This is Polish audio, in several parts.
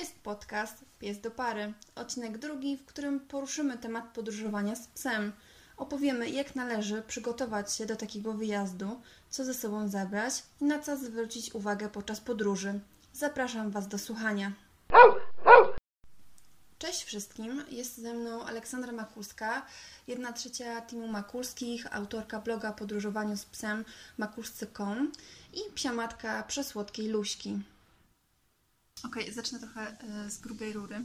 jest podcast Pies do pary. Odcinek drugi, w którym poruszymy temat podróżowania z psem. Opowiemy, jak należy przygotować się do takiego wyjazdu, co ze sobą zabrać i na co zwrócić uwagę podczas podróży. Zapraszam Was do słuchania. Cześć wszystkim, jest ze mną Aleksandra Makulska, jedna trzecia teamu Makulskich, autorka bloga o podróżowaniu z psem makulscy.com i psiamatka przesłodkiej Luśki. Okay, zacznę trochę y, z grubej rury.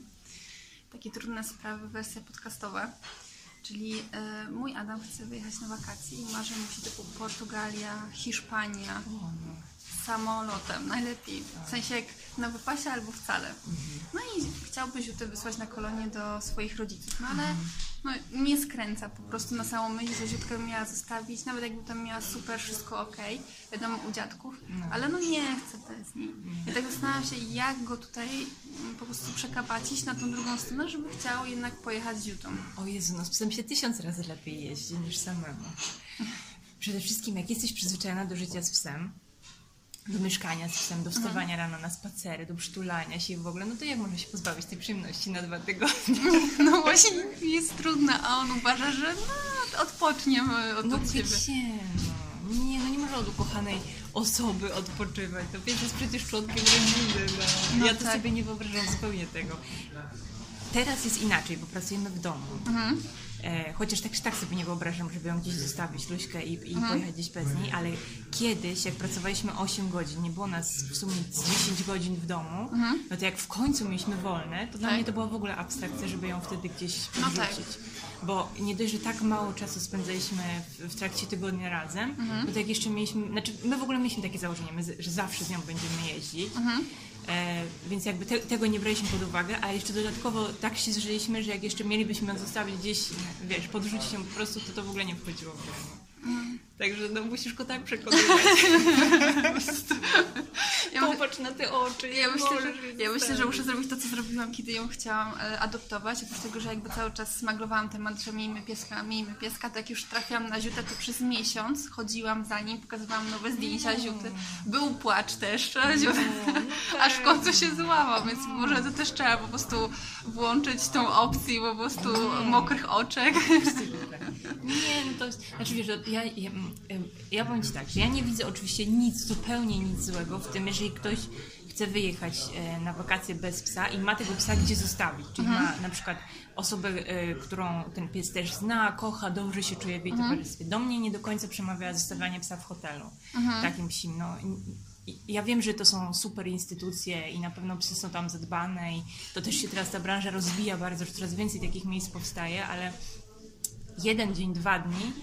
Takie trudne sprawy, wersja podcastowa. Czyli y, mój Adam chce wyjechać na wakacje i marzy mu się typu Portugalia, Hiszpania, samolotem, najlepiej. W sensie jak na wypasie albo wcale. No i chciałby Ziutę wysłać na kolonie do swoich rodziców, no ale no, mnie skręca po prostu na samą myśl, że Ziutkę miała zostawić, nawet jakby tam miała super, wszystko ok, wiadomo u dziadków, ale no nie chcę bez niej. Ja tak zastanawiam się, jak go tutaj mm, po prostu przekapacić na tą drugą stronę, żeby chciał jednak pojechać z Jutą. O Jezu, no z psem się tysiąc razy lepiej jeździ niż samemu. Przede wszystkim, jak jesteś przyzwyczajona do życia z psem, do mieszkania z psem, do wstawania rano na spacery, do przytulania się w ogóle, no to jak można się pozbawić tej przyjemności na dwa tygodnie? No właśnie jest trudne, a on uważa, że no, odpoczniemy od, No od ciebie. No. Nie, no nie można od ukochanej osoby odpoczywać. To jest przecież członkiem rodziny. No. No ja to tak. sobie nie wyobrażam zupełnie tego. Teraz jest inaczej, bo pracujemy w domu. Mhm. E, chociaż tak tak sobie nie wyobrażam, żeby ją gdzieś zostawić, Luśkę, i, i Mhm. pojechać gdzieś bez niej, ale kiedyś, jak pracowaliśmy 8 godzin, nie było nas w sumie z 10 godzin w domu, no to jak w końcu mieliśmy wolne, to dla Mhm. Tak. mnie to była w ogóle abstrakcja, żeby ją wtedy gdzieś No wrzucić. tak. Bo nie dość, że tak mało czasu spędzaliśmy w, w trakcie tygodnia razem, Mhm. no to jak jeszcze mieliśmy, znaczy my w ogóle mieliśmy takie założenie, my, że zawsze z nią będziemy jeździć, Mhm. E, więc jakby te, tego nie braliśmy pod uwagę, a jeszcze dodatkowo tak się zżyliśmy, że jak jeszcze mielibyśmy ją zostawić gdzieś, wiesz, podrzucić ją po prostu, to to w ogóle nie wchodziło w grę. Także no musisz go tak przekonywać. Ja Popatrz na te oczy. Ja myślę, że, ja myślę, że muszę zrobić to, co zrobiłam, kiedy ją chciałam e, adoptować. Oprócz tego, że jakby cały czas smaglowałam temat, że miejmy pieska, miejmy pieska, to jak już trafiłam na Ziutę, to przez miesiąc chodziłam za nim, pokazywałam nowe zdjęcia Ziuty. Był płacz też, e, Ziuty. aż w końcu się złamał, więc może to też trzeba po prostu włączyć tą opcję po prostu mokrych oczek. Nie, no to jest, znaczy wiesz, ja, ja, ja powiem Ci tak, że ja nie widzę oczywiście nic, zupełnie nic złego w tym, jeżeli ktoś chce wyjechać e, na wakacje bez psa i ma tego psa gdzie zostawić, czyli ma na przykład osobę, e, którą ten pies też zna, kocha, dobrze się czuje w jej towarzystwie. Do mnie nie do końca przemawia zostawianie psa w hotelu, takim psim, no. Ja wiem, że to są super instytucje i na pewno psy są tam zadbane i to też się teraz ta branża rozwija bardzo, że coraz więcej takich miejsc powstaje, ale jeden dzień, dwa dni,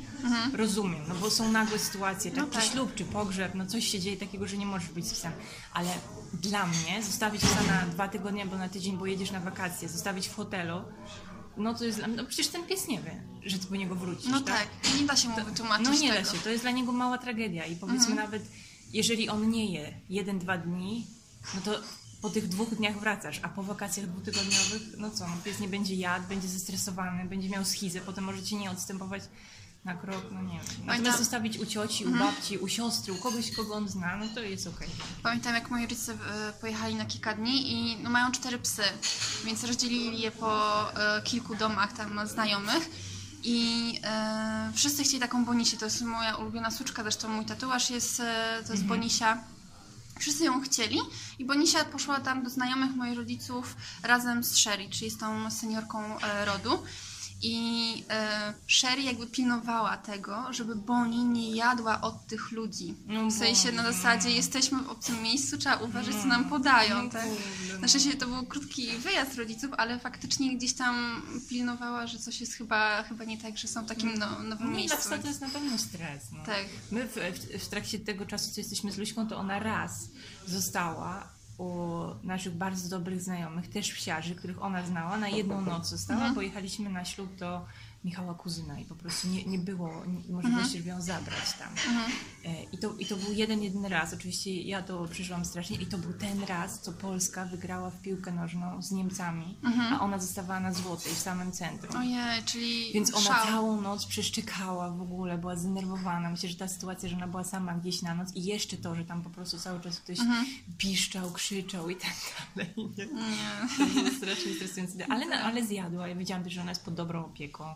rozumiem, no bo są nagłe sytuacje, tak, No tak. ślub, czy pogrzeb, no coś się dzieje takiego, że nie możesz być z psem, ale dla mnie zostawić psa na dwa tygodnie albo na tydzień, bo jedziesz na wakacje, zostawić w hotelu, no to jest, dla mnie- no przecież ten pies nie wie, że ty po niego wrócisz, No tak, nie da się mu wytłumaczyć No nie tego. da się, to jest dla niego mała tragedia i powiedzmy Mhm. nawet, jeżeli on nie je jeden, dwa dni, no to po tych dwóch dniach wracasz, a po wakacjach dwutygodniowych, no co, no pies nie będzie jadł, będzie zestresowany, będzie miał schizę, potem możecie nie odstępować na krok, no nie wiem. Natomiast zostawić u cioci, u babci, u siostry, u kogoś, kogo on zna, no to jest okej. Pamiętam, jak moi rodzice e, pojechali na kilka dni i no, mają cztery psy, więc rozdzielili je po e, kilku domach tam znajomych. I e, wszyscy chcieli taką Bonisię, to jest moja ulubiona suczka, zresztą mój tatuaż jest, to jest Bonisia. Wszyscy ją chcieli i Bonisia poszła tam do znajomych moich rodziców razem z Sherry, czyli z tą seniorką e, rodu. I e, Sherry jakby pilnowała tego, żeby Boni nie jadła od tych ludzi. No w sensie na zasadzie jesteśmy w obcym miejscu, trzeba uważać, co nam podają. No Tak? Na szczęście to był krótki wyjazd rodziców, ale faktycznie gdzieś tam pilnowała, że coś jest chyba, chyba nie tak, że są w takim no, nowym No nie, dla miejscu. psa to jest na pewno stres. No. Tak. My w, w, w trakcie tego czasu, co jesteśmy z Luśką, to ona raz została u naszych bardzo dobrych znajomych, też psiarzy, których ona znała, na jedną noc została, Mhm. bo jechaliśmy na ślub do Michała Kuzyna i po prostu nie, nie było nie- Mhm. możliwości, żeby ją zabrać tam. E, I to, I to był jeden, jedyny raz. Oczywiście ja to przeżyłam strasznie i to był ten raz, co Polska wygrała w piłkę nożną z Niemcami, a ona zostawała na złotej w samym centrum. Ojej, czyli Więc ona szał. całą noc przeszczekała w ogóle, była zdenerwowana. Myślę, że ta sytuacja, że ona była sama gdzieś na noc i jeszcze to, że tam po prostu cały czas ktoś piszczał, krzyczał i tak dalej. Nie? Nie. To było strasznie stresujące. Ale, no, ale zjadła. Ja wiedziałam też, że ona jest pod dobrą opieką.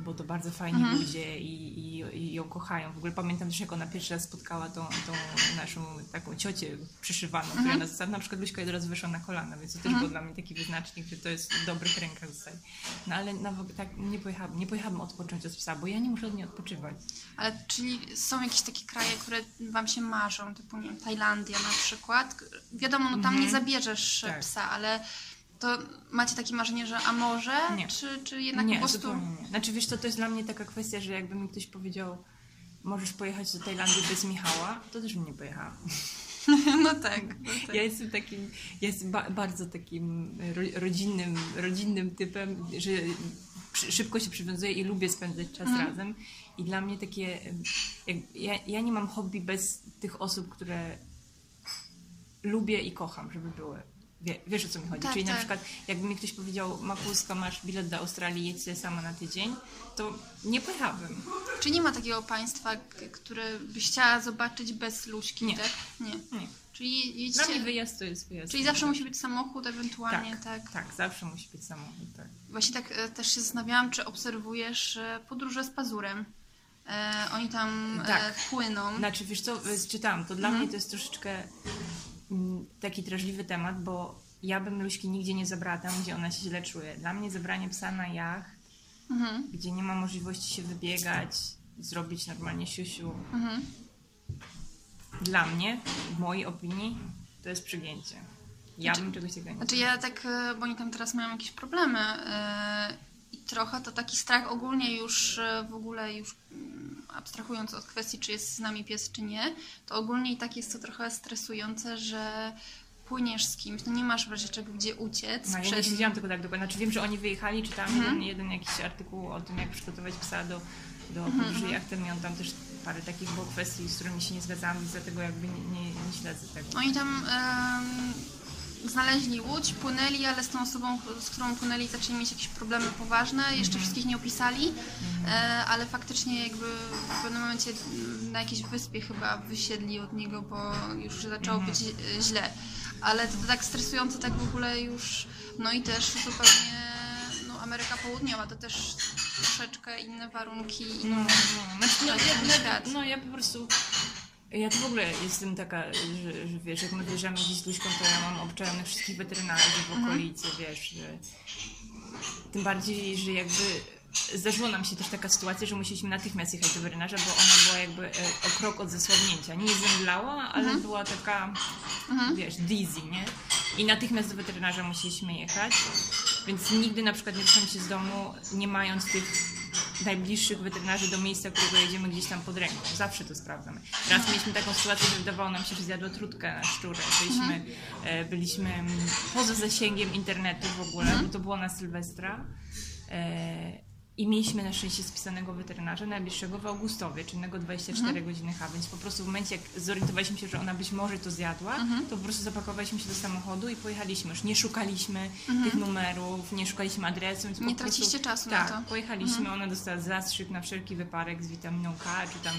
Bo to bardzo fajni ludzie i, i, i ją kochają. W ogóle pamiętam też, jak ona pierwszy raz spotkała tą, tą naszą taką ciocię przyszywaną, która nas na przykład Luśka od razu wyszła na kolana, więc to też był dla mnie taki wyznacznik, że to jest w dobrych rękach zostać. No ale na, tak nie pojechałabym, nie pojechałabym odpocząć od psa, bo ja nie muszę od niej odpoczywać. Ale czyli są jakieś takie kraje, które wam się marzą, typu nie wiem, Tajlandia na przykład. Wiadomo, no tam nie zabierzesz Tak. psa, ale to macie takie marzenie, że a może? Nie. Czy, czy jednak nie, po prostu... nie. Znaczy wiesz co, to jest dla mnie taka kwestia, że jakby mi ktoś powiedział możesz pojechać do Tajlandii bez Michała, to też bym nie pojechała. No tak. No tak. Ja jestem takim, ja jestem ba- bardzo takim ro- rodzinnym, rodzinnym typem, że szybko się przywiązuję i lubię spędzać czas razem. I dla mnie takie, jak, ja, ja nie mam hobby bez tych osób, które lubię i kocham, żeby były. Wie, wiesz o co mi chodzi? Tak, Czyli na tak. przykład jakby mi ktoś powiedział, Makulska, masz bilet do Australii, jedź sobie sama na tydzień, to nie pojechałabym. Czy nie ma takiego państwa, które byś chciała zobaczyć bez Luśki, Nie. tak? Nie. Nie. Czyli Dla jedziecie... mnie wyjazd to jest wyjazd. Czyli zawsze musi być samochód, ewentualnie, tak. tak, tak, zawsze musi być samochód, tak. Właśnie tak e, też się zastanawiałam, czy obserwujesz e, podróże z pazurem. E, oni tam e, Tak. płyną. Znaczy, wiesz co, czytałam, to dla mnie to jest troszeczkę taki drażliwy temat, bo ja bym Luśki nigdzie nie zabrała tam, gdzie ona się źle czuje. Dla mnie zabranie psa na jacht, Mhm. gdzie nie ma możliwości się wybiegać, zrobić normalnie siusiu, Mhm. dla mnie, w mojej opinii, to jest przygięcie. Ja bym czegoś takiego nie Znaczy ja tak, e, bo oni tam teraz mają jakieś problemy e, trochę to taki strach ogólnie już e, w ogóle już mm, abstrahując od kwestii, czy jest z nami pies, czy nie, to ogólnie i tak jest to trochę stresujące, że płyniesz z kimś, no nie masz w razie czego gdzie uciec. No, ja nie przed- siedziałam tylko tak dokładnie. Znaczy wiem, że oni wyjechali, czytałam Mhm. jeden, jeden jakiś artykuł o tym, jak przygotować psa do, do Mhm, podróży jachtem i on tam też parę takich było kwestii, z którymi się nie zgadzałam, dlatego jakby nie, nie, nie śledzę tego. Oni tam em, znaleźli łódź, płynęli, ale z tą osobą, z którą płynęli, zaczęli mieć jakieś problemy poważne. Jeszcze wszystkich nie opisali, e, ale faktycznie jakby w pewnym momencie na jakiejś wyspie chyba wysiedli od niego, bo już zaczęło być e, źle. Ale to, tak stresujące tak w ogóle już, no i też zupełnie no, Ameryka Południowa to też troszeczkę inne warunki, No, inne... no, znaczy, no, ja, świat. no ja po prostu... Ja to w ogóle jestem taka, że, że wiesz, jak my wyjeżdżamy gdzieś z Luśką, to ja mam obczajonych wszystkich weterynarzy w Mhm. okolicy, wiesz, że... Tym bardziej, że jakby zdarzyła nam się też taka sytuacja, że musieliśmy natychmiast jechać do weterynarza, bo ona była jakby e, o krok od zesłabnięcia. Nie zemdlała, ale Mhm. była taka, wiesz, dizzy, nie? I natychmiast do weterynarza musieliśmy jechać, więc nigdy na przykład nie ruszam się z domu, nie mając tych najbliższych weterynarzy do miejsca, którego jedziemy gdzieś tam pod ręką. Zawsze to sprawdzamy. Raz mieliśmy taką sytuację, że wydawało nam się, że zjadła trutkę na szczurę. Byliśmy, e, byliśmy mm, poza zasięgiem internetu w ogóle, bo to było na Sylwestra. I mieliśmy na szczęście spisanego weterynarza najbliższego w Augustowie, czynnego 24 godziny H, więc po prostu w momencie, jak zorientowaliśmy się, że ona być może to zjadła, to po prostu zapakowaliśmy się do samochodu i pojechaliśmy. Już nie szukaliśmy tych numerów, nie szukaliśmy adresu. Więc Nie prostu- traciliście czasu na tak, to. pojechaliśmy, ona dostała zastrzyk na wszelki wypadek z witaminą K, czy tam...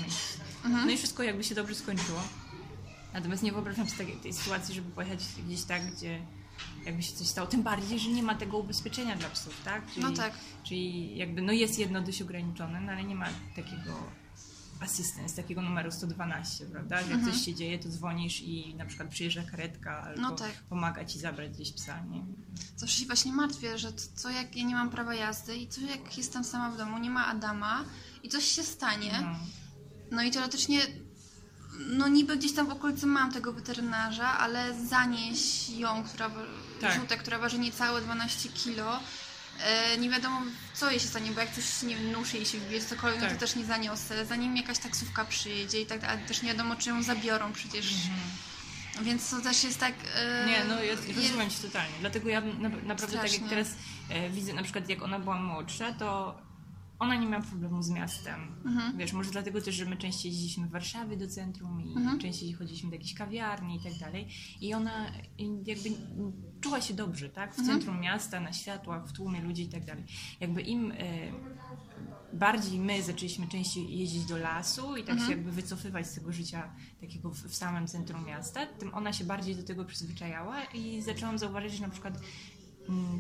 No i wszystko jakby się dobrze skończyło. Natomiast nie wyobrażam sobie takiej tej sytuacji, żeby pojechać gdzieś tak, gdzie jakby się coś stało. Tym bardziej, że nie ma tego ubezpieczenia dla psów, tak? Czyli, No tak. Czyli jakby, no jest jedno dość ograniczone, no ale nie ma takiego assistance, takiego numeru 112, prawda? Że jak coś się dzieje, to dzwonisz i na przykład przyjeżdża karetka albo No tak. pomaga ci zabrać gdzieś psa, nie? Zawsze się właśnie martwię, że co- co jak ja nie mam prawa jazdy i co jak jestem sama w domu, nie ma Adama i coś się stanie. No. No i teoretycznie, no niby gdzieś tam w okolicy mam tego weterynarza, ale zanieść ją, która, Tak. żółtę, która waży niecałe 12 kilo, e, nie wiadomo co jej się stanie, bo jak coś, nie wiem, nuszy jej się wbije, cokolwiek, no Tak. to też nie zaniosę. Zanim jakaś taksówka przyjedzie i tak dalej, ale też nie wiadomo, czy ją zabiorą przecież. Więc to też jest tak... Mhm. Nie, no ja rozumiem Cię totalnie. Dlatego ja na, naprawdę tak Strasznie. jak teraz e, widzę, na przykład jak ona była młodsza, to ona nie miała problemu z miastem. Wiesz, może dlatego też, że my częściej jeździliśmy w Warszawie do centrum i częściej chodziliśmy do jakichś kawiarni i tak dalej. I ona jakby czuła się dobrze, tak? W centrum miasta, na światłach, w tłumie ludzi i tak dalej. Jakby im e, bardziej my zaczęliśmy częściej jeździć do lasu i tak się jakby wycofywać z tego życia takiego w, w samym centrum miasta, tym ona się bardziej do tego przyzwyczajała i zaczęłam zauważyć, że na przykład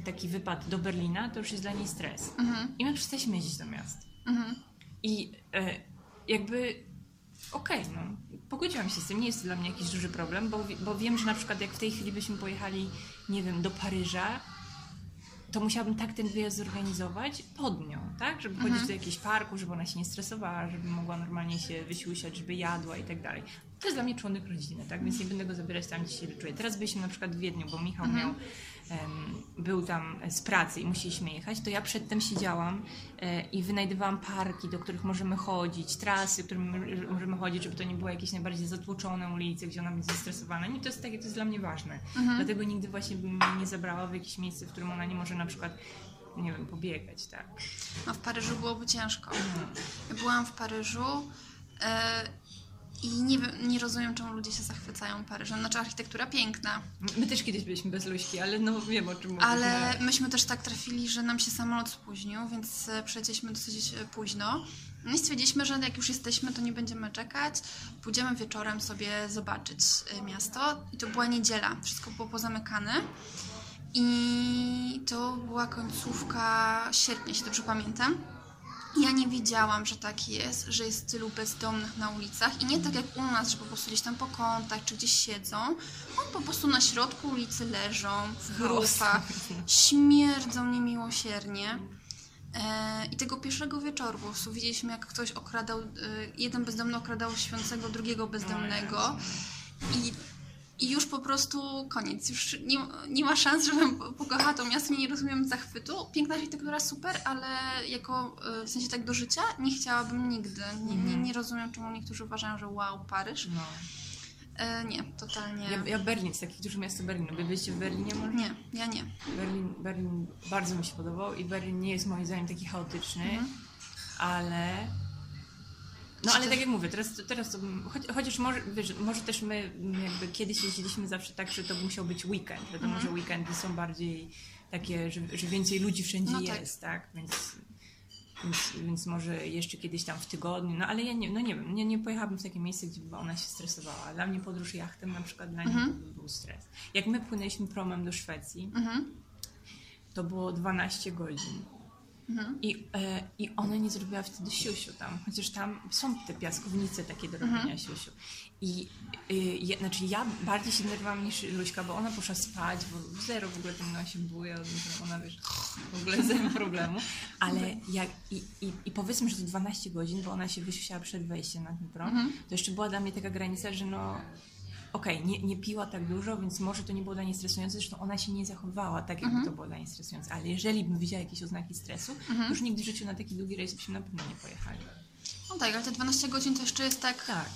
taki wypad do Berlina to już jest dla niej stres. I my przestaliśmy jeździć do miast. I e, jakby okej, no, pogodziłam się z tym, nie jest to dla mnie jakiś duży problem, bo, bo wiem, że na przykład jak w tej chwili byśmy pojechali, nie wiem, do Paryża, to musiałabym tak ten wyjazd zorganizować pod nią, tak? Żeby chodzić do jakiegoś parku, żeby ona się nie stresowała, żeby mogła normalnie się wysiłusiać, żeby jadła i tak dalej. To jest dla mnie członek rodziny, tak? Więc nie będę go zabierać tam, gdzie się czuję. Teraz byliśmy na przykład w Wiedniu, bo Michał miał, em, był tam z pracy i musieliśmy jechać, to ja przedtem siedziałam e, i wynajdywałam parki, do których możemy chodzić, trasy, którymi możemy chodzić, żeby to nie były jakieś najbardziej zatłoczone ulice, gdzie ona będzie zestresowana. I to jest takie, to jest dla mnie ważne. Dlatego nigdy właśnie bym mnie nie zabrała w jakieś miejsce, w którym ona nie może na przykład nie wiem, pobiegać, tak. No w Paryżu byłoby ciężko. Ja byłam w Paryżu e, i nie, nie rozumiem, czemu ludzie się zachwycają Paryżem. Znaczy architektura piękna, My też kiedyś byliśmy bez Luśki, ale no wiem o czym mówisz. ale myśmy też tak trafili, że nam się samolot spóźnił, więc e, przylecieliśmy dosyć e, późno. No i stwierdziliśmy, że jak już jesteśmy, to nie będziemy czekać. Pójdziemy wieczorem sobie zobaczyć e, miasto. I to była niedziela, wszystko było pozamykane. I to była końcówka sierpnia, jeśli dobrze pamiętam. Ja nie wiedziałam, że tak jest, że jest tylu bezdomnych na ulicach i nie tak jak u nas, że po prostu gdzieś tam po kątach czy gdzieś siedzą. Oni po prostu na środku ulicy leżą, w grupach, śmierdzą niemiłosiernie. E, I tego pierwszego wieczoru po prostu widzieliśmy, jak ktoś okradał, e, jeden bezdomny okradał śpiącego drugiego bezdomnego. I i już po prostu koniec. Już nie, nie ma szans, żebym po- pokochała to miasto, nie rozumiem zachwytu. Piękna architektura super, ale jako y, w sensie tak do życia nie chciałabym nigdy. Nie, nie, nie rozumiem, czemu niektórzy uważają, że wow, Paryż. No. E, nie, totalnie. Ja, ja Berlin, z takich dużych miast Berlin. Byliście w Berlinie może? Nie, ja nie. Berlin, Berlin bardzo mi się podobał i Berlin nie jest moim zdaniem taki chaotyczny, Mhm. ale... No ale tak jak mówię, teraz, teraz to, chociaż może, wiesz, może też my jakby kiedyś jeździliśmy zawsze tak, że to musiał być weekend. Wiadomo, Mhm. że weekendy są bardziej takie, że, że więcej ludzi wszędzie No tak. jest, tak? Więc, więc, więc może jeszcze kiedyś tam w tygodniu, no ale ja nie, no nie wiem, nie, nie pojechałabym w takie miejsce, gdzie by ona się stresowała. Dla mnie podróż jachtem na przykład dla niej Mhm. by był stres. Jak my płynęliśmy promem do Szwecji, Mhm. to było 12 godzin. Mhm. I, e, I ona nie zrobiła wtedy siusiu tam, chociaż tam są te piaskownice takie do robienia Mhm. siusiu. I y, je, znaczy ja bardziej się denerwowałam niż Luśka, bo ona poszła spać, bo zero w ogóle tym ona się buja, ona wiesz, w ogóle zero problemu. Ale jak, i, i, i powiedzmy, że to 12 godzin, bo ona się wysiusiała przed wejściem na ten prom, Mhm. to jeszcze była dla mnie taka granica, że no okej, nie, nie piła tak dużo, więc może to nie było dla niej stresujące, zresztą ona się nie zachowywała tak, jakby to było dla niej stresujące, ale jeżeli bym widziała jakieś oznaki stresu, to już nigdy w życiu na taki długi rejs byśmy na pewno nie pojechali. No tak, ale te 12 godzin to jeszcze jest tak. Tak.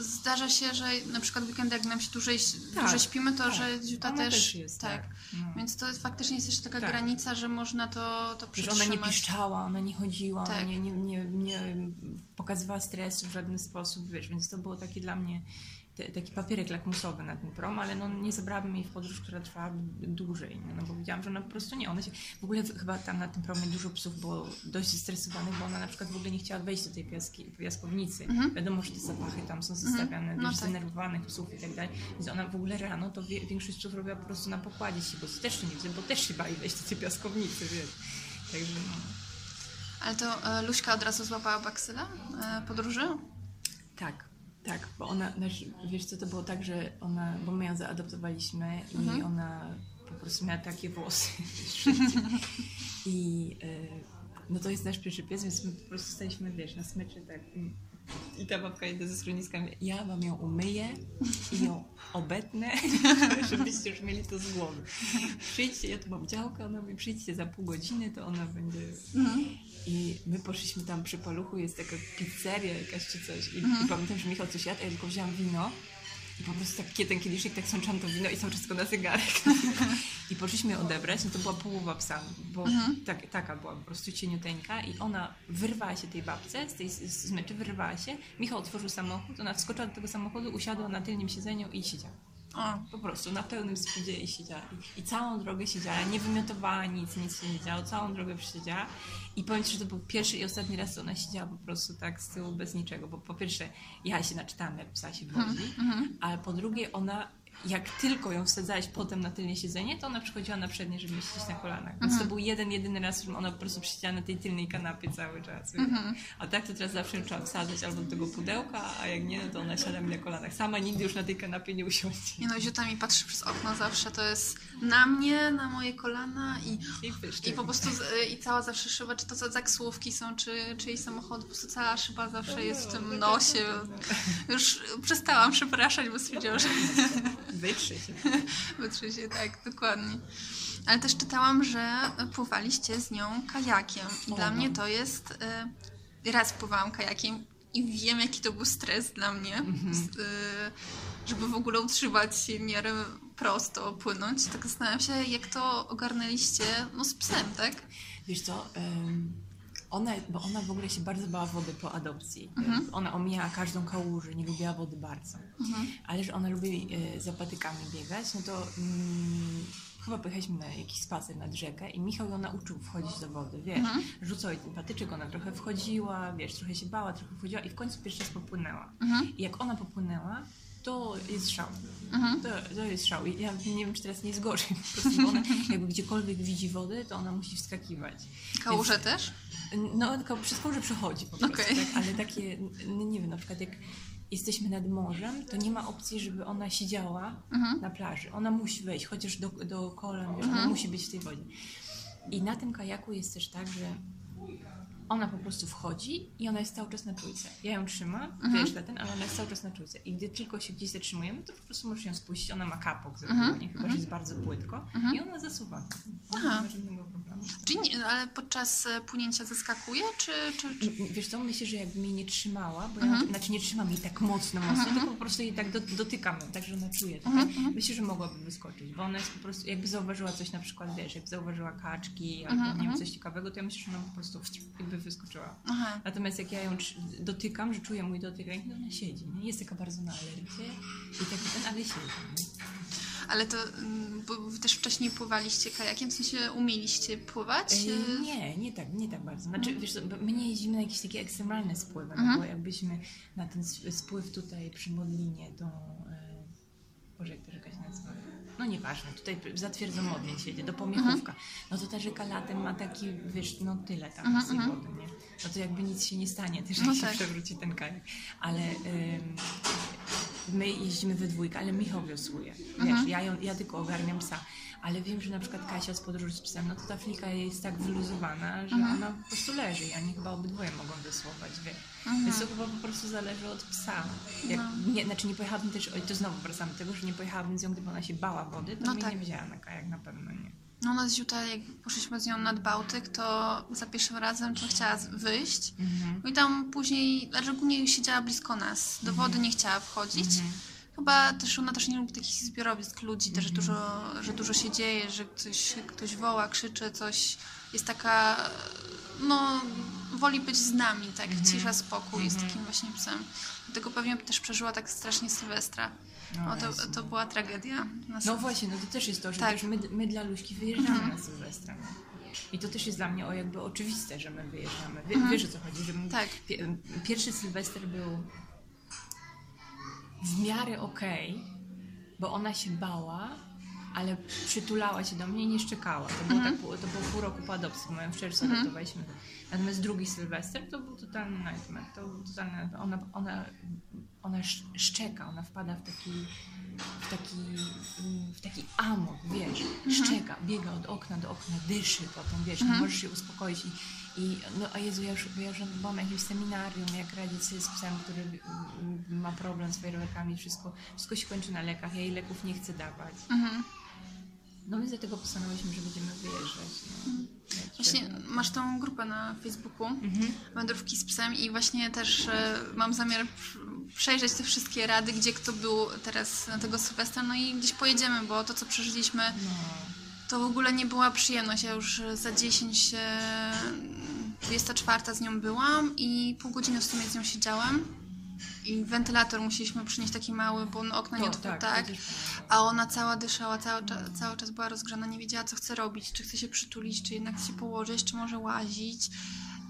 Zdarza się, że na przykład weekend, jak nam się dłużej, Tak, dłużej śpimy, to tak. że Ziuta Ona też. też jest, tak. No. Więc to jest, faktycznie jest jeszcze taka Tak. granica, że można to, to Że przytrzymać. ona nie piszczała, ona nie chodziła, Tak. nie, nie, nie, nie pokazywała stresu w żaden sposób, wiesz, więc to było takie dla mnie te, taki papierek lakmusowy na ten prom, ale no nie zabrałabym jej w podróż, która trwałaby dłużej, no, no bo widziałam, że ona po prostu nie, ona się, w ogóle chyba tam na tym promie dużo psów było dość zestresowanych, bo ona na przykład w ogóle nie chciała wejść do tej piaski, piaskownicy. Wiadomo, że te zapachy tam są zestawiane, No wiesz, tak. zdenerwowanych psów i tak dalej, więc ona w ogóle rano to wie, większość psów robiła po prostu na pokładzie się, bo też nie widzę, bo też się bali wejść do tej piaskownicy, wiesz. Także no. Ale to e, Luśka od razu złapała baksyla e, podróży? Tak, tak, bo ona, znaczy, wiesz co, to było tak, że ona, bo my ją zaadoptowaliśmy i Mhm. ona po prostu miała takie włosy. I e, no to jest nasz pierwszy pies, więc my po prostu staliśmy, wiesz, na smyczy tak i- ta babka idzie ze schroniska, ja wam ją umyję i ją obetnę, żebyście już mieli to z głowy. Przyjdźcie, ja tu mam działkę, ona mówi, przyjdźcie za pół godziny, to ona będzie... I my poszliśmy tam przy paluchu, jest taka pizzeria jakaś czy coś. I, i pamiętam, że Michał coś jadł, ja tylko wziąłam wino. I po prostu tak ten kieliszek, tak sączam to wino i cały czas na zegarek. I poszliśmy ją odebrać, no to była połowa psa, bo Mhm. tak, taka była po prostu cieniuteńka i ona wyrwała się tej babce z tej z wyrwała się. Michał otworzył samochód, ona wskoczyła do tego samochodu, usiadła na tylnym siedzeniu i siedziała. O, Po prostu na pełnym speedzie i siedziała. I, I całą drogę siedziała, nie wymiotowała nic, nic się nie działo, całą drogę przesiedziała. I powiem Ci, że to był pierwszy i ostatni raz, co ona siedziała po prostu tak z tyłu bez niczego, bo po pierwsze ja się naczytałam, jak psa się wozi, ale po drugie ona, jak tylko ją wsadzałeś potem na tylne siedzenie, to ona przychodziła na przednie, żeby siedzieć na kolanach. Więc to był jeden, jedyny raz, że ona po prostu przesiedziała na tej tylnej kanapie cały czas. A tak to teraz zawsze trzeba wsadzać albo do tego pudełka, a jak nie, no to ona siada mi na kolanach. Sama nigdy już na tej kanapie nie usiądzie. nie no, Ziuta mi patrzy przez okno zawsze, to jest na mnie, na moje kolana i I. I po prostu z, i cała zawsze szyba, czy to co taksówki są, czy, czy jej samochód, po prostu cała szyba zawsze jest w tym nosie. Już przestałam przepraszać, bo stwierdziłam, że Wytrzy się. wytrzy się, tak, dokładnie. Ale też czytałam, że pływaliście z nią kajakiem. I O, dla no. mnie to jest... Y, raz pływałam kajakiem i wiem, jaki to był stres dla mnie, Mhm. z, y, żeby w ogóle utrzymać się w miarę prosto, płynąć. Tak zastanawiam się, jak to ogarnęliście no, z psem, tak? Wiesz co, ona, bo ona w ogóle się bardzo bała wody po adopcji. Ona omijała każdą kałużę, nie lubiła wody bardzo. Ale że ona lubi e, za patykami biegać, no to mm, chyba pojechaliśmy na jakiś spacer nad rzekę i Michał ją nauczył wchodzić do wody, wiesz. Rzucał jej ten patyczek, ona trochę wchodziła, wiesz, trochę się bała, trochę wchodziła i w końcu pierwszy raz popłynęła. I jak ona popłynęła, to jest szał. To, to jest szał. I ja nie wiem, czy teraz nie jest gorzej. Po prostu, ona jakby gdziekolwiek widzi wodę, to ona musi wskakiwać. Kałuże Więc- też? No, tylko przez kałużę przechodzi po prostu, Okej. tak? Ale takie, n- nie wiem, na przykład jak jesteśmy nad morzem, to nie ma opcji, żeby ona siedziała na plaży. Ona musi wejść, chociaż do, do kolan, wiesz, ona musi być w tej wodzie. I na tym kajaku jest też tak, że ona po prostu wchodzi i ona jest cały czas na czujce. Ja ją trzymam, wiesz, na ten, ale ona jest cały czas na czujce. I gdy tylko się gdzieś zatrzymujemy, to po prostu możesz ją spuścić. Ona ma kapok z reguły, nie? chyba, że jest bardzo płytko. I ona zasuwa. Nie Aha. ma żadnego problemu. Czyli nie, ale podczas e, płynięcia zaskakuje, czy... czy, czy... M- Wiesz co, myślę, że jakby mnie nie trzymała, bo ja, znaczy nie trzymam jej tak mocno, mocno, tylko po prostu jej tak do, dotykam, tak, że ona czuje. Tutaj. Myślę, że mogłaby wyskoczyć, bo ona jest po prostu, jakby zauważyła coś na przykład, wiesz, jakby zauważyła kaczki albo nie wiem, coś ciekawego, to ja myślę, że ona po prostu jakby wyskoczyła. Aha. Natomiast jak ja ją dotykam, że czuję mój dotyk ręki, to ona siedzi, nie? Jest taka bardzo na alergię i taki ten, ale siedzi, nie? Ale to, mm, bo wy też wcześniej pływaliście kajakiem, w sensie umieliście pływać? E, Nie, nie tak, nie tak bardzo. Znaczy, wiesz, co, bo my nie jeździmy na jakieś takie ekstremalne spływy, no bo jakbyśmy na ten spływ tutaj przy Modlinie, to... E, Boże, jak nazywa? No nieważne, tutaj zatwierdzą Modlin się jedzie, do Pomiechówka. No to ta rzeka latem ma taki, wiesz, no tyle tam jest tej wody, nie? No to jakby nic się nie stanie, też jak No się tak. przewróci ten kajak. Ale... My jeździmy we dwójkę, ale Michał wiosłuje. Wiesz, ja, ją, ja tylko ogarniam psa. Ale wiem, że na przykład Kasia z podróży z psem, no to ta flika jest tak wyluzowana, że ona po prostu leży i oni chyba obydwoje mogą wiosłować, wiesz. Więc to chyba po prostu zależy od psa. Jak, nie, znaczy nie pojechałabym też, to znowu wracamy do tego, że nie pojechałabym z nią, gdyby ona się bała wody, to No mnie tak. nie wzięła na kajak na pewno nie. No ona z Ziuta, jak poszliśmy z nią nad Bałtyk, to za pierwszym razem to chciała wyjść. No i tam później, znaczy ogólnie siedziała blisko nas. Do wody nie chciała wchodzić. Chyba też ona też nie lubi takich zbiorowisk ludzi, też że dużo, że dużo się dzieje, że ktoś, ktoś woła, krzyczy, coś jest taka, no woli być z nami, tak, cisza, spokój, jest takim właśnie psem. Dlatego pewnie też przeżyła tak strasznie Sylwestra. No, No, to, to była tragedia. Na No właśnie, no to też jest to, że Tak. też my, my dla Luśki wyjeżdżamy na Sylwestra. nie? I to też jest dla mnie o jakby oczywiste, że my wyjeżdżamy. Wie, Wiesz o co chodzi? Że Tak. pie, pierwszy Sylwester był w miarę okej, bo ona się bała, ale przytulała się do mnie i nie szczekała. To było, tak, pół- to było pół roku po adopcji, my w czerwcu adoptowaliśmy. Natomiast drugi Sylwester to był totalny nightmare. To był totalny. Ona, ona, ona sz- szczeka, ona wpada w taki w taki, mm, w taki amok, wiesz, szczeka, biega od okna do okna, dyszy potem, wiesz, nie możesz się uspokoić i, i no a Jezu, ja już, ja już byłam na jakimś seminarium, jak radzić sobie z psem, który mm, ma problem z fajerwerkami, wszystko, wszystko się kończy na lekach, ja jej leków nie chcę dawać. No więc dlatego postanowiliśmy, że będziemy wyjeżdżać. No. Jak Właśnie masz tą grupę na Facebooku, Mhm. Wędrówki z psem i właśnie też e, mam zamiar pr- przejrzeć te wszystkie rady, gdzie kto był teraz na tego Sylwestra, no i gdzieś pojedziemy, bo to co przeżyliśmy No. to w ogóle nie była przyjemność. Ja już za 10, e, 24 z nią byłam i pół godziny w sumie z nią siedziałam. I wentylator musieliśmy przynieść taki mały, bo on okna nie otworzył, tak, tak. też A ona cała dyszała, cały, cza- cały czas była rozgrzana, nie wiedziała co chce robić, czy chce się przytulić, czy jednak chce się położyć, czy może łazić.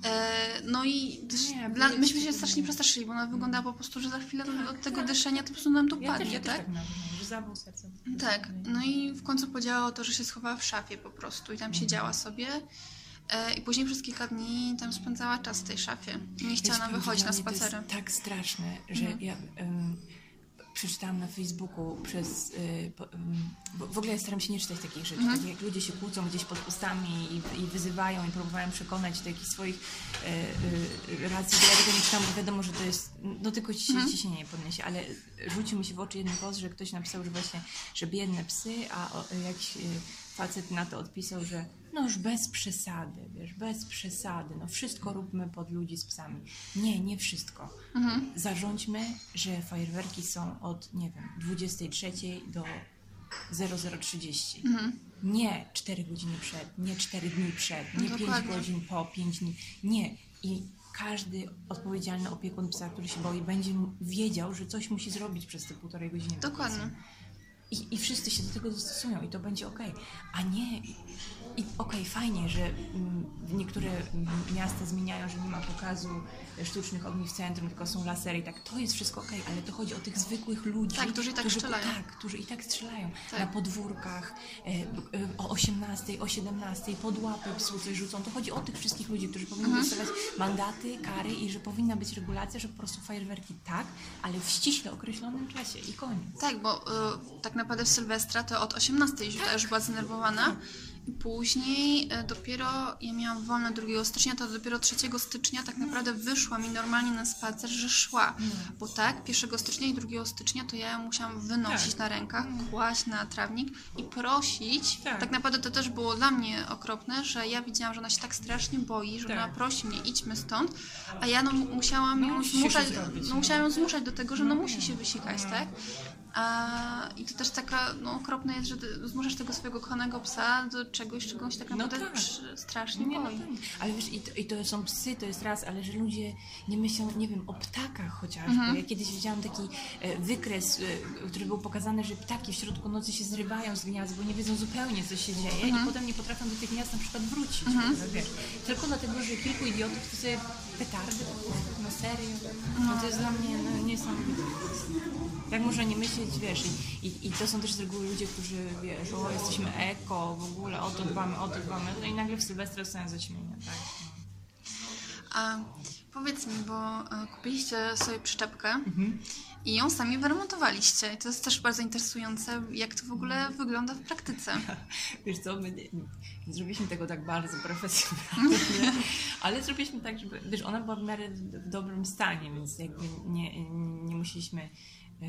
E, no i Nie, dla, myśmy się strasznie przestraszyli, bo ona wyglądała po prostu, że za chwilę od tego dyszenia to po prostu nam to Ja padnie, też tak? tak serca. Tak, no i w końcu podziałało to, że się schowała w szafie po prostu i tam siedziała sobie. E, I później przez kilka dni tam spędzała czas w tej szafie. Nie chciała nam wychodzić na to spacery. jest tak straszne, że ja em, przeczytałam na Facebooku przez... Em, w, ogóle ja staram się nie czytać takich rzeczy, takie jak ludzie się kłócą gdzieś pod ustami i, i wyzywają i próbują przekonać do jakichś swoich e, e, racji, to ja tego nie czytam, bo wiadomo, że to jest... No tylko ci się ciśnienie nie podniesie, ale rzucił mi się w oczy jeden post, że ktoś napisał, że właśnie, że biedne psy, a o, jakiś... y, facet na to odpisał, że no już bez przesady, wiesz, bez przesady, no wszystko róbmy pod ludzi z psami. Nie, nie wszystko. Zarządźmy, że fajerwerki są od, nie wiem, 23 do 0030. Nie 4 godziny przed, nie 4 dni przed, nie 5 Dokładnie. godzin po, 5 dni. Nie. I każdy odpowiedzialny opiekun psa, który się boi, będzie wiedział, że coś musi zrobić przez te półtorej godziny. Dokładnie. I, I wszyscy się do tego dostosują i to będzie ok. A nie. I, okej, fajnie, że mm, niektóre mm, miasta zmieniają, że nie ma pokazu sztucznych ogni w centrum, tylko są lasery i tak. To jest wszystko ok, ale to chodzi o tych zwykłych ludzi. Tak, którzy i tak strzelają. Tak, którzy i tak strzelają. Tak. Na podwórkach, e, e, o 18, o 17, pod łapy psu coś rzucą. To chodzi o tych wszystkich ludzi, którzy powinni Mhm. dostawać mandaty, kary i że powinna być regulacja, że po prostu fajerwerki tak, ale w ściśle określonym czasie i koniec. Tak, bo y, tak naprawdę w Sylwestra to od 18 już, już była zdenerwowana. I później y, dopiero ja miałam wolne 2 stycznia, to dopiero 3 stycznia tak naprawdę wyszła mi normalnie na spacer, że szła. Bo tak, 1 stycznia i 2 stycznia to ja ją musiałam wynosić Tak. na rękach, kłaść na trawnik i prosić. Tak. Tak. naprawdę to też było dla mnie okropne, że ja widziałam, że ona się tak strasznie boi, że Tak. ona prosi mnie, idźmy stąd, a ja no, musiałam No, ją zmuszać, no, no. musiałam ją zmuszać do tego, że no, No. musi się wysikać, tak? I to też taka, no okropne jest, że zmuszasz tego swojego kochanego psa do czegoś, czego on się tak No naprawdę tak. przy- strasznie Nie, no boi. tak. Ale wiesz, i to, i to są psy, to jest raz, ale że ludzie nie myślą, nie wiem, o ptakach chociażby. Mhm. Ja kiedyś widziałam taki e, wykres, e, który był pokazany, że ptaki w środku nocy się zrywają z gniazd, bo nie wiedzą zupełnie, co się dzieje Mhm. i potem nie potrafią do tych gniazd na przykład wrócić. Wiesz, tylko dlatego, że kilku idiotów to sobie petardy, no serio. No to jest dla mnie no, niesamowite. Jak można nie myśleć, wiesz, i, i, i to są też z reguły ludzie, którzy, wiesz, o, jesteśmy eko, w ogóle o to dbamy, o to dbamy, no i nagle w Sylwestra dostają zaćmienia, tak? A powiedz mi, bo e, kupiliście sobie przyczepkę Mhm. I ją sami wyremontowaliście. I to jest też bardzo interesujące, jak to w ogóle wygląda w praktyce. Wiesz co, my nie, nie zrobiliśmy tego tak bardzo profesjonalnie, ale zrobiliśmy tak, żeby, wiesz, ona była w miarę w dobrym stanie, więc jakby nie, nie musieliśmy e,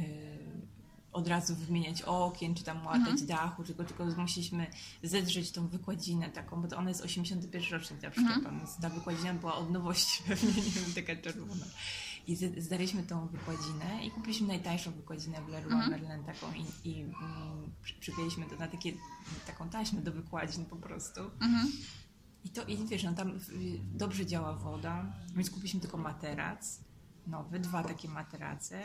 od razu wymieniać okien, czy tam łatać dachu, tylko, tylko musieliśmy zedrzeć tą wykładzinę taką, bo to ona jest 81 rocznik ta przyczepa, więc ta wykładzina była od nowości pewnie, nie wiem, taka czerwona. I zdaliśmy tą wykładzinę i kupiliśmy najtańszą wykładzinę w Leroy Merlin taką i, i przy- przypięliśmy to na takie, taką taśmę do wykładzin po prostu. Mhm. I to, i wiesz, no tam dobrze działa woda, więc kupiliśmy tylko materac nowy, dwa takie materace.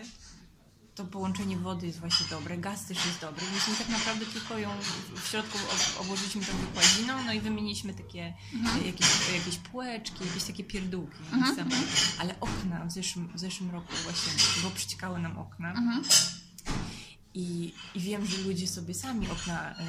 To połączenie wody jest właśnie dobre, gaz też jest dobry, więc my tak naprawdę tylko ją w środku ob- obłożyliśmy tą wykładziną, no i wymieniliśmy takie e, jakieś, jakieś półeczki, jakieś takie pierdółki. tam. Ale okna w zeszłym, w zeszłym roku właśnie, bo przyciekały nam okna. I, I wiem, że ludzie sobie sami okna e,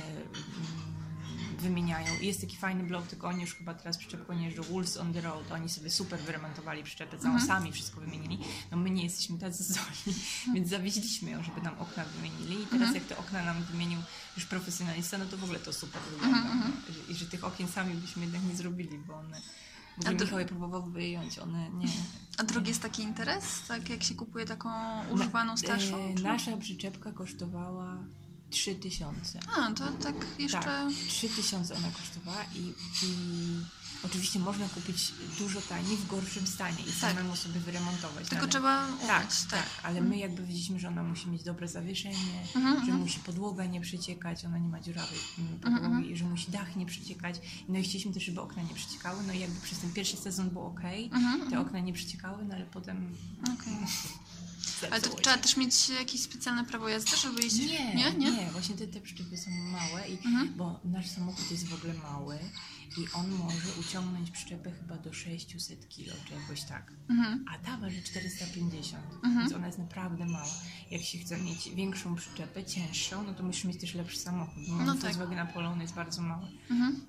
wymieniają. I jest taki fajny blog, tylko oni już chyba teraz przyczepką nie jeżdżą, Wolves on the Road. Oni sobie super wyremontowali przyczepę całą, sami wszystko wymienili. No my nie jesteśmy tacy zdolni, więc zawieźliśmy ją, żeby nam okna wymienili. I teraz jak te okna nam wymienił już profesjonalista, no to w ogóle to super wygląda. I że tych okien sami byśmy jednak nie zrobili, bo one... W ogóle Michał je próbował wyjąć, one nie... A drugi jest taki interes? Tak jak się kupuje taką używaną, starszą? E, czy- Nasza przyczepka kosztowała 3000. A, to tak jeszcze... Tak, 3000 ona kosztowała i, i oczywiście można kupić dużo taniej w gorszym stanie i samemu sobie wyremontować. Tak. Tylko ale- trzeba tak, umyć, tak, ale my jakby widzieliśmy, że ona musi mieć dobre zawieszenie, Mhm, że musi podłoga nie przeciekać, ona nie ma dziurawej mm, Mhm, podłogi, że musi dach nie przeciekać. No i chcieliśmy też, żeby okna nie przeciekały, no i jakby przez ten pierwszy sezon było ok, Mhm, te okna nie przeciekały, no ale potem Okej. Ale to trzeba też mieć jakieś specjalne prawo jazdy, żeby jeździć? Nie, nie? nie, nie? właśnie te, te przyczepy są małe, i, Mhm. bo nasz samochód jest w ogóle mały i on może uciągnąć przyczepę chyba do 600 kg czy jakoś tak. Mhm. A ta waży 450, Mhm. więc ona jest naprawdę mała. Jak się chce mieć większą przyczepę, cięższą, no to musisz mieć też lepszy samochód. Bo No tak. Volkswagen Apollo jest bardzo mały. Mhm.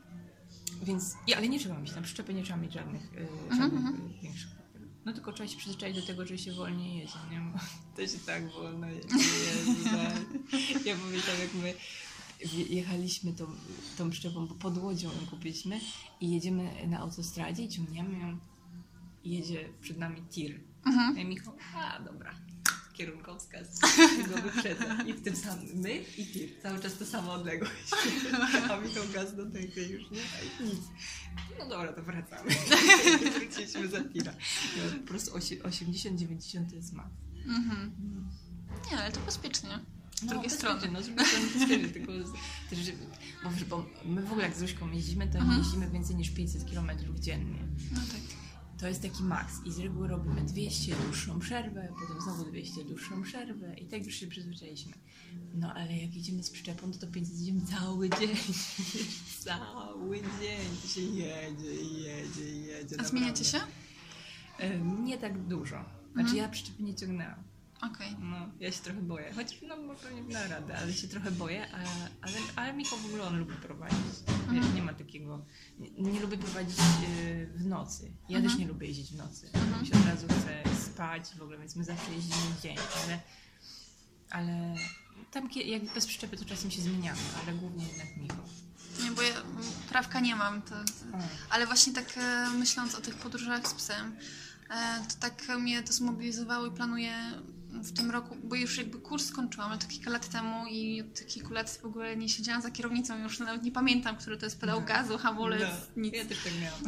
Więc, ale nie trzeba mieć na przyczepę, nie trzeba mieć żadnych, y, Mhm, żadnych mhm. y, większych. No tylko trzeba się przyzwyczaić do tego, że się wolniej jedzie, nie? Bo to się tak wolno jedzie. Tak. Ja pamiętam, jak my je- jechaliśmy tą, tą przyczepą, bo pod Łodzią ją kupiliśmy i jedziemy na autostradzie i ciągniemy ją i jedzie przed nami tir. Mhm. I Michał, a dobra, kierunkowskaz, go wyprzedza. I w tym samym, my i tir, cały czas to sama odległość. A Michał gaz do tego już nie ma nic. No dobra, to wracamy. Wróciliśmy za tira. No, po prostu osie- 80-90 to jest mat. Mhm. Nie, ale to bezpiecznie. Z drugiej strony. No, z drugiej strony tylko też, bo, bo my w ogóle jak z Zuśką jeździmy, to nie Mhm. jeździmy więcej niż 500 km dziennie. No tak. To jest taki maks i z reguły robimy 200 dłuższą przerwę, potem znowu 200 dłuższą przerwę i tak już się przyzwyczailiśmy. No ale jak jedziemy z przyczepą, to to 500 jedziemy cały dzień. cały dzień. To się jedzie, i jedzie, i jedzie. A zmieniacie się? Nie tak dużo. Znaczy Mhm. ja przyczepy nie ciągnęłam. Okej. No, ja się trochę boję. Chociaż no może nie na radę, ale się trochę boję. A, ale, ale Michał w ogóle on lubi prowadzić. Nie, Mhm. nie ma takiego. Nie, nie lubię prowadzić e, w nocy. Ja Mhm. też nie lubię jeździć w nocy. Mhm. Mi się od razu chce spać w ogóle, więc my zawsze jeździmy w dzień, ale, ale tam jak bez przyczepy to czasem się zmieniamy, ale głównie jednak Michał. Nie, bo ja prawka nie mam. To, ale właśnie tak e, myśląc o tych podróżach z psem, e, to tak mnie to zmobilizowało i planuję w tym roku, bo już jakby kurs skończyłam to kilka lat temu i od tych kilku lat w ogóle nie siedziałam za kierownicą, już nawet nie pamiętam, który to jest pedał Mhm. gazu, hamulec, No, nic. Ja też tak miałam.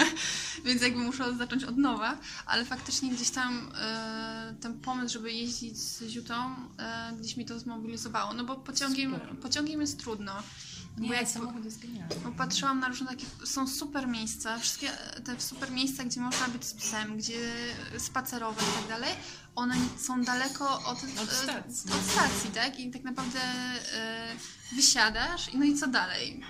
Więc jakby muszę zacząć od nowa, ale faktycznie gdzieś tam e, ten pomysł, żeby jeździć z Ziutą, e, gdzieś mi to zmobilizowało. No bo pociągiem, Super. pociągiem jest trudno. Nie, bo jak samochód jest genialny. bo patrzyłam na różne takie, są super miejsca, wszystkie te super miejsca, gdzie można być z psem, gdzie spacerować i tak dalej, one są daleko od, Od e, stacji. od stacji, tak? I tak naprawdę e, wysiadasz i no i co dalej?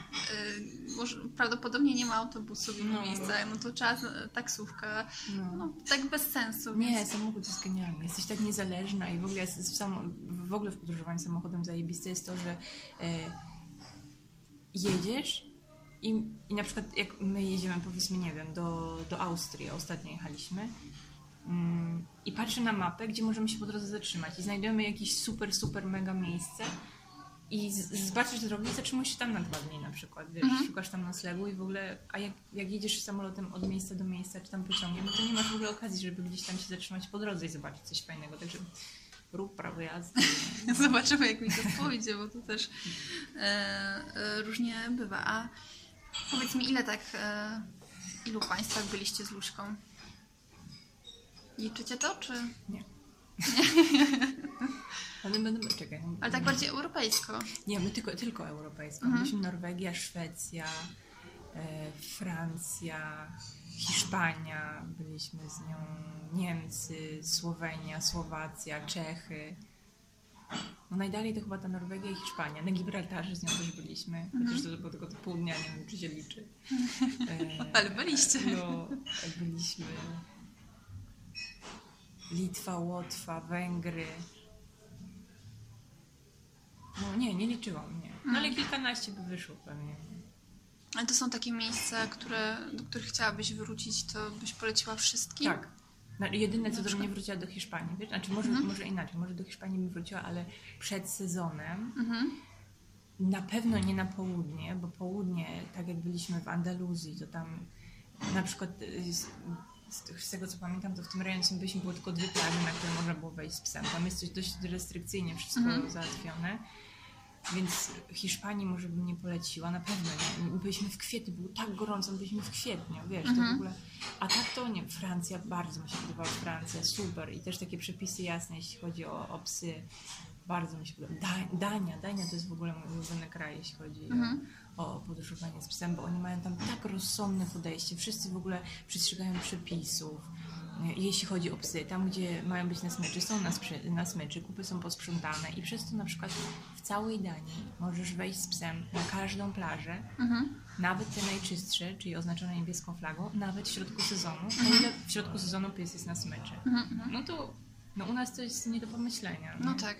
E, może prawdopodobnie nie ma autobusu w innym No. miejscu, no to czas, taksówka, No. no tak bez sensu. Nie, więc... samochód jest genialny. Jesteś tak niezależna i w ogóle, w, samo, w ogóle w podróżowaniu samochodem zajebiste jest to, że e, jedziesz i, i na przykład jak my jedziemy powiedzmy, nie wiem, do, do Austrii, ostatnio jechaliśmy mm, i patrzę na mapę, gdzie możemy się po drodze zatrzymać i znajdujemy jakieś super, super mega miejsce i zobaczysz drogę i zatrzymujesz się tam na dwa dni na przykład, wiesz, Mhm. szukasz tam noclegu i w ogóle, a jak, jak jedziesz samolotem od miejsca do miejsca, czy tam pociągiem, to nie masz w ogóle okazji, żeby gdzieś tam się zatrzymać po drodze i zobaczyć coś fajnego, także rób prawo jazdy. Zobaczymy, jak mi to pójdzie, bo to też e, e, różnie bywa. A powiedz mi, ile tak, e, ilu państwach byliście z Luśką? Liczycie to, czy... Nie. Ale będę, czekaj. Ale tak bardziej europejsko. Nie, my tylko, tylko europejską. Mhm. Byliśmy Norwegia, Szwecja, e, Francja, Hiszpania, byliśmy z nią Niemcy, Słowenia, Słowacja, Czechy. No najdalej to chyba ta Norwegia i Hiszpania. Na Gibraltarze z nią też byliśmy, chociaż to było tylko to pół dnia, nie wiem czy się liczy. E, Ale byliście. No, byliśmy Litwa, Łotwa, Węgry. No nie, nie liczyłam, nie. No ale kilkanaście by wyszło pewnie. Ale to są takie miejsca, które, do których chciałabyś wrócić, to byś poleciła wszystkim? Tak. No, jedyne co do mnie wróciła do Hiszpanii, wiesz? Znaczy może, Mhm. może inaczej, może do Hiszpanii bym wróciła, ale przed sezonem. Mhm. Na pewno nie na południe, bo południe, tak jak byliśmy w Andaluzji, to tam na przykład y, z, z, z tego co pamiętam, to w tym rejonie, co byliśmy, było tylko dwie plaże, na które można było wejść z psem. Tam jest coś dość restrykcyjnie wszystko Mhm. załatwione. Więc Hiszpanii może bym nie poleciła, na pewno nie. Byliśmy w kwietniu, było tak gorąco, byliśmy w kwietniu, wiesz, to w ogóle... A tak to nie, Francja, bardzo mi się podobała Francja, super. I też takie przepisy jasne, jeśli chodzi o, o psy. Bardzo mi się podoba. Da, Dania, Dania to jest w ogóle mój ulubiony kraj, jeśli chodzi o, o podróżowanie z psem, bo oni mają tam tak rozsądne podejście. Wszyscy w ogóle przestrzegają przepisów. Jeśli chodzi o psy, tam gdzie mają być na smyczy, są na, na smyczy, kupy są posprzątane i przez to na przykład w całej Danii możesz wejść z psem na każdą plażę, nawet te najczystsze, czyli oznaczone niebieską flagą, nawet w środku sezonu, o ile w środku sezonu pies jest na smyczy. No to no u nas to jest nie do pomyślenia. No nie? tak.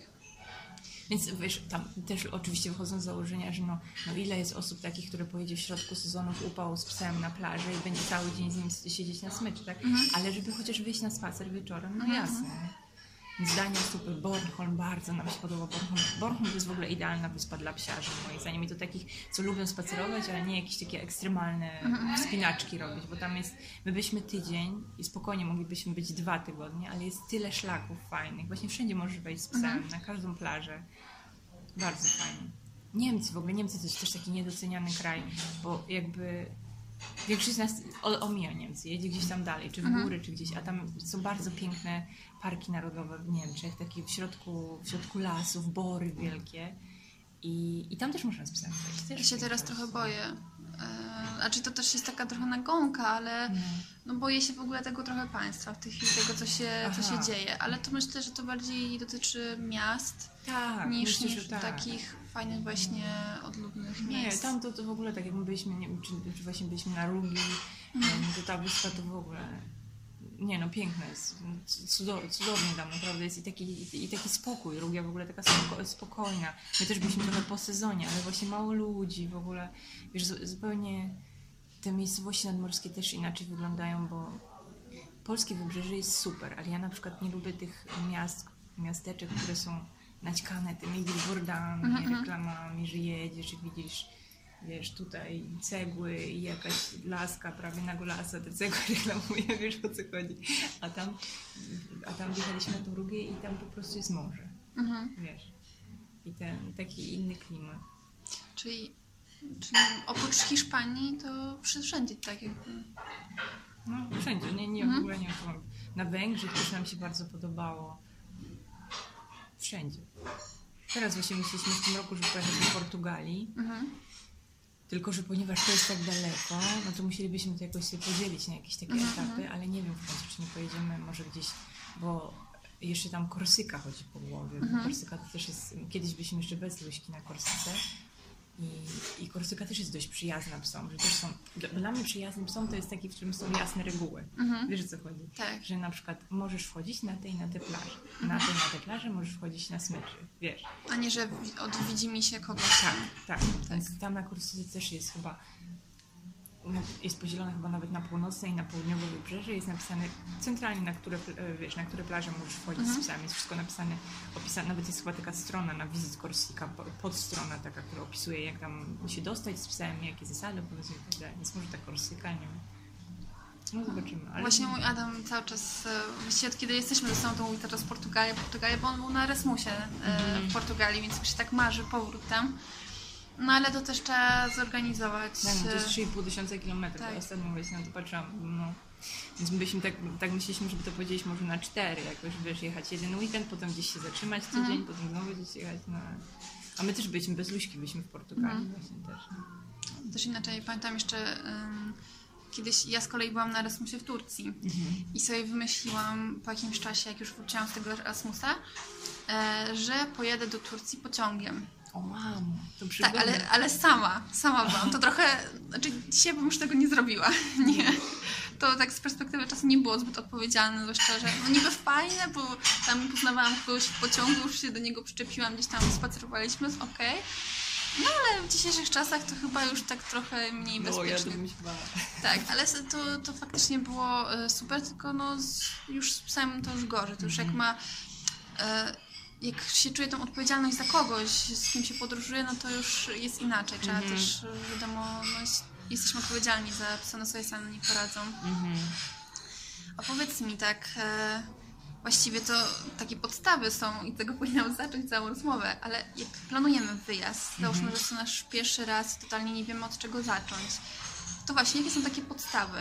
Więc wiesz, tam też oczywiście wychodzą z założenia, że no, no ile jest osób takich, które pojedzie w środku sezonu w upał z psem na plażę i będzie cały dzień z nim siedzieć na smyczy, tak? Ale żeby chociaż wyjść na spacer wieczorem, no jasne. Więc Dania super, Bornholm bardzo nam się podoba. Bornholm, Bornholm to jest w ogóle idealna wyspa dla psiarzy, moim zdaniem. I to takich, co lubią spacerować, ale nie jakieś takie ekstremalne wspinaczki robić, bo tam jest, my byśmy tydzień i spokojnie moglibyśmy być dwa tygodnie, ale jest tyle szlaków fajnych. Właśnie wszędzie możesz wejść z psem, na każdą plażę. Bardzo fajnie. Niemcy w ogóle, Niemcy to jest też taki niedoceniany kraj, bo jakby większość z nas omija Niemcy, jedzie gdzieś tam dalej, czy w góry, czy gdzieś, a tam są bardzo piękne parki narodowe w Niemczech, takie w środku, w środku lasów, bory wielkie i, i tam też można z psem Ja się teraz trochę boję. E, Znaczy to też jest taka trochę nagonka, ale no boję się w ogóle tego trochę państwa w tej chwili, tego co się, co się dzieje. Ale to myślę, że to bardziej dotyczy miast Tak, niż, myślę, niż tak. takich fajnych właśnie odludnych Nie, miejsc. tam to, to w ogóle tak jak my byliśmy, nie czy, czy właśnie byliśmy na Rugi, em, to ta wyspa to w ogóle, nie no, piękne jest, Cudo- cudownie tam naprawdę jest i taki, i taki spokój, Rugia w ogóle taka spoko, spokojna. My też byliśmy trochę po sezonie, ale właśnie mało ludzi w ogóle, wiesz, zu- zupełnie te miejscowości nadmorskie też inaczej wyglądają, bo polskie wybrzeże jest super, ale ja na przykład nie lubię tych miast, miasteczek, które są naćkane tymi billboardami, reklamami, że jedziesz i widzisz, wiesz, tutaj cegły i jakaś laska prawie na golasa te cegły reklamuje, wiesz o co chodzi. A tam, a tam wjechaliśmy na tą Rugię i tam po prostu jest morze, Mhm. wiesz. I ten taki inny klimat. Czyli, czyli oprócz Hiszpanii to wszędzie tak jakby. No, wszędzie, nie, nie, w ogóle nie. Na Węgrzech też nam się bardzo podobało. Wszędzie. Teraz właśnie myśleliśmy w tym roku, żeby pojechać do Portugalii. Mhm. Tylko, że ponieważ to jest tak daleko, no to musielibyśmy to jakoś sobie podzielić na jakieś takie etapy, ale nie wiem w końcu, czy nie pojedziemy może gdzieś, bo jeszcze tam Korsyka chodzi po głowie. bo Korsyka to też jest, kiedyś byliśmy jeszcze bez Luśki na Korsyce i, i Korsyka też jest dość przyjazna psom, że też są, dla, mnie przyjaznym psom to jest taki, w którym są jasne reguły. Wiesz o co chodzi? Tak. Że na przykład możesz wchodzić na tej i na te plaże. Na tej na te plaże możesz wchodzić na smyczy, wiesz. A nie, że wi- odwiedzi mi się kogoś. Tak, tak. Więc tam na Korsyce też jest chyba, jest podzielone chyba nawet na północne i na południowe wybrzeże. Jest napisane centralnie, na które, e, wiesz, na które plaże możesz wchodzić z psami. Jest wszystko napisane, opisane, nawet jest chyba taka strona na Visit Corsica, po- podstrona taka, która opisuje jak tam się dostać z psem, jakie zasady obowiązują i tak. Więc może ta Korsyka, nie wiem. No zobaczymy. Ale Właśnie mój Adam cały czas, e, właściwie od kiedy jesteśmy ze sobą, to mówi teraz Portugalia, Portugalia, bo on był na Erasmusie e, Mhm. w Portugalii, więc mi się tak marzy powrót tam. No ale to też trzeba zorganizować. Tak, no to jest e, 3,5 tysiąca kilometrów. Tak. Ostatnio właśnie na to patrzyłam. No. Więc my byśmy tak, tak myśleliśmy, żeby to podzielić może na cztery. Jakoś wiesz, jechać jeden weekend, potem gdzieś się zatrzymać tydzień, Mhm. potem znowu gdzieś jechać. No. A my też byliśmy bez Luśki, byliśmy w Portugalii Mhm. właśnie też. Też inaczej, pamiętam jeszcze ym, kiedyś, ja z kolei byłam na Erasmusie w Turcji i sobie wymyśliłam po jakimś czasie, jak już wróciłam z tego Erasmusa, e, że pojadę do Turcji pociągiem. O mam, to Tak, ale, ale sama, sama byłam. To trochę, znaczy dzisiaj bym już tego nie zrobiła, nie. To tak z perspektywy czasu nie było zbyt odpowiedzialne, zwłaszcza, że no niby fajne, bo tam poznawałam kogoś w pociągu, już się do niego przyczepiłam, gdzieś tam spacerowaliśmy, okej. No ale w dzisiejszych czasach to chyba już tak trochę mniej No, ja bezpiecznie. to bym się bała. Tak, ale to, to faktycznie było e, super, tylko no z, już z psem to już gorzej. To już jak ma. Jak się czuje tą odpowiedzialność za kogoś, z kim się podróżuje, no to już jest inaczej. Trzeba też, e, wiadomo, no, jest, jesteśmy odpowiedzialni za psa, no sobie sami nie poradzą. Mhm. A powiedz mi tak, e, Właściwie to takie podstawy są i tego powinnam zacząć całą rozmowę, ale jak planujemy wyjazd, załóżmy, że to nasz pierwszy raz, totalnie nie wiemy od czego zacząć, to właśnie jakie są takie podstawy?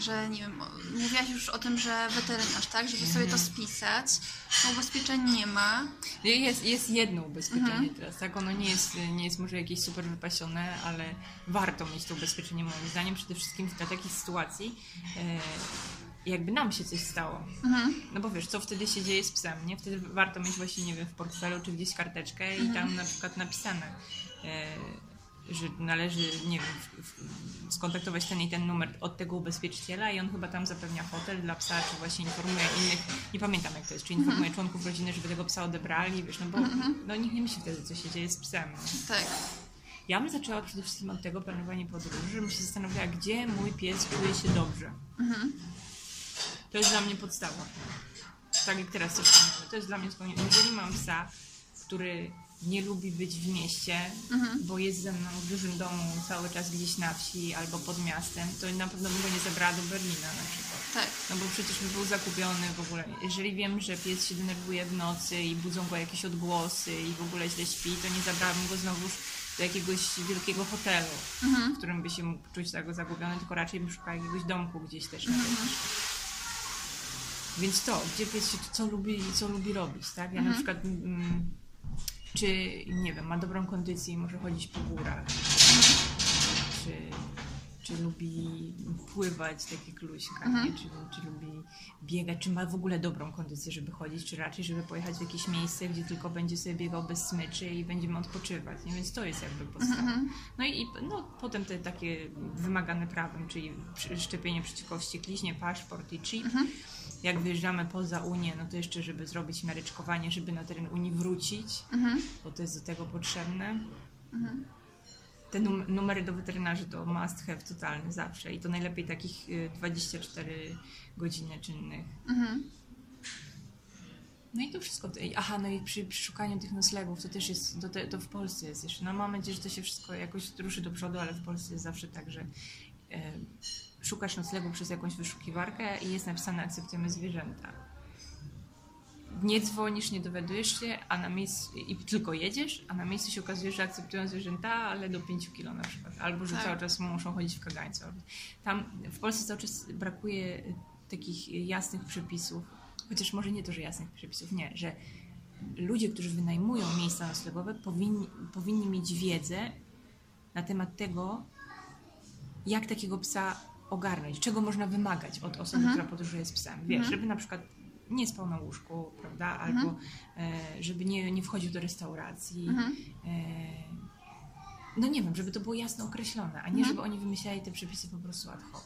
Że nie wiem, mówiłaś już o tym, że weterynarz, tak? Żeby sobie to spisać. No, ubezpieczeń nie ma. Jest, jest jedno ubezpieczenie teraz, tak? Ono nie jest, nie jest może jakieś super wypasione, ale warto mieć to ubezpieczenie moim zdaniem, przede wszystkim dla takich sytuacji, e, jakby nam się coś stało. No bo wiesz, co wtedy się dzieje z psem, nie? Wtedy warto mieć właśnie, nie wiem, w portfelu czy gdzieś karteczkę i tam na przykład napisane, e, że należy, nie wiem, skontaktować ten i ten numer od tego ubezpieczyciela i on chyba tam zapewnia hotel dla psa, czy właśnie informuje innych, nie pamiętam jak to jest, czy informuje członków rodziny, żeby tego psa odebrali, wiesz, no bo no, nikt nie myśli wtedy, co się dzieje z psem. No. Tak. Ja bym zaczęła przede wszystkim od tego planowania podróży, żebym się zastanawiała, gdzie mój pies czuje się dobrze. To jest dla mnie podstawa. Tak jak teraz wspomniałem. To jest dla mnie zupełnie... Jeżeli mam psa, który nie lubi być w mieście, bo jest ze mną w dużym domu cały czas gdzieś na wsi albo pod miastem, to na pewno bym go nie zabrała do Berlina na przykład. Tak. No bo przecież by był zakupiony w ogóle. Jeżeli wiem, że pies się denerwuje w nocy i budzą go jakieś odgłosy i w ogóle źle śpi, to nie zabrałabym go znowu do jakiegoś wielkiego hotelu, w którym by się mógł czuć tak zagubiony, tylko raczej bym szukała jakiegoś domku gdzieś też na wybrzeżu. Więc to, gdzie pies się, co lubi, co lubi robić, tak? Ja na przykład, mm, czy, nie wiem, ma dobrą kondycję i może chodzić po górach, czy lubi pływać, tak jak Luśka, nie? Czy, czy lubi biegać, czy ma w ogóle dobrą kondycję, żeby chodzić, czy raczej, żeby pojechać w jakieś miejsce, gdzie tylko będzie sobie biegał bez smyczy i będziemy odpoczywać, nie? Więc to jest jakby podstawa. No i i, no, potem te takie wymagane prawem, czyli szczepienie przeciwko wściekliźnie, paszport i chip. Jak wyjeżdżamy poza Unię, no to jeszcze, żeby zrobić mareczkowanie, żeby na teren Unii wrócić, bo to jest do tego potrzebne. Te num- numery do weterynarzy to must have totalny zawsze i to najlepiej takich y, 24 godziny czynnych. No i to wszystko. Aha, no i przy, przy szukaniu tych noclegów to też jest, to, to w Polsce jest jeszcze. No mam nadzieję, że to się wszystko jakoś ruszy do przodu, ale w Polsce jest zawsze tak, że e, szukasz noclegu przez jakąś wyszukiwarkę i jest napisane akceptujemy zwierzęta. Nie dzwonisz, nie dowiadujesz się, a na miejscu, i tylko jedziesz, a na miejscu się okazuje, że akceptują zwierzęta, ale do 5 kilo na przykład. Albo że Tak. cały czas muszą chodzić w kagańcu. Tam w Polsce cały czas brakuje y, takich jasnych przepisów, chociaż może nie to, że jasnych przepisów, nie, że ludzie, którzy wynajmują miejsca noclegowe, powinni, powinni mieć wiedzę na temat tego, jak takiego psa ogarnąć, czego można wymagać od osoby, która podróżuje z psem. Wiesz, żeby na przykład nie spał na łóżku, prawda, albo e, żeby nie, nie wchodził do restauracji. E, no nie wiem, żeby to było jasno określone, a nie żeby oni wymyślali te przepisy po prostu ad hoc.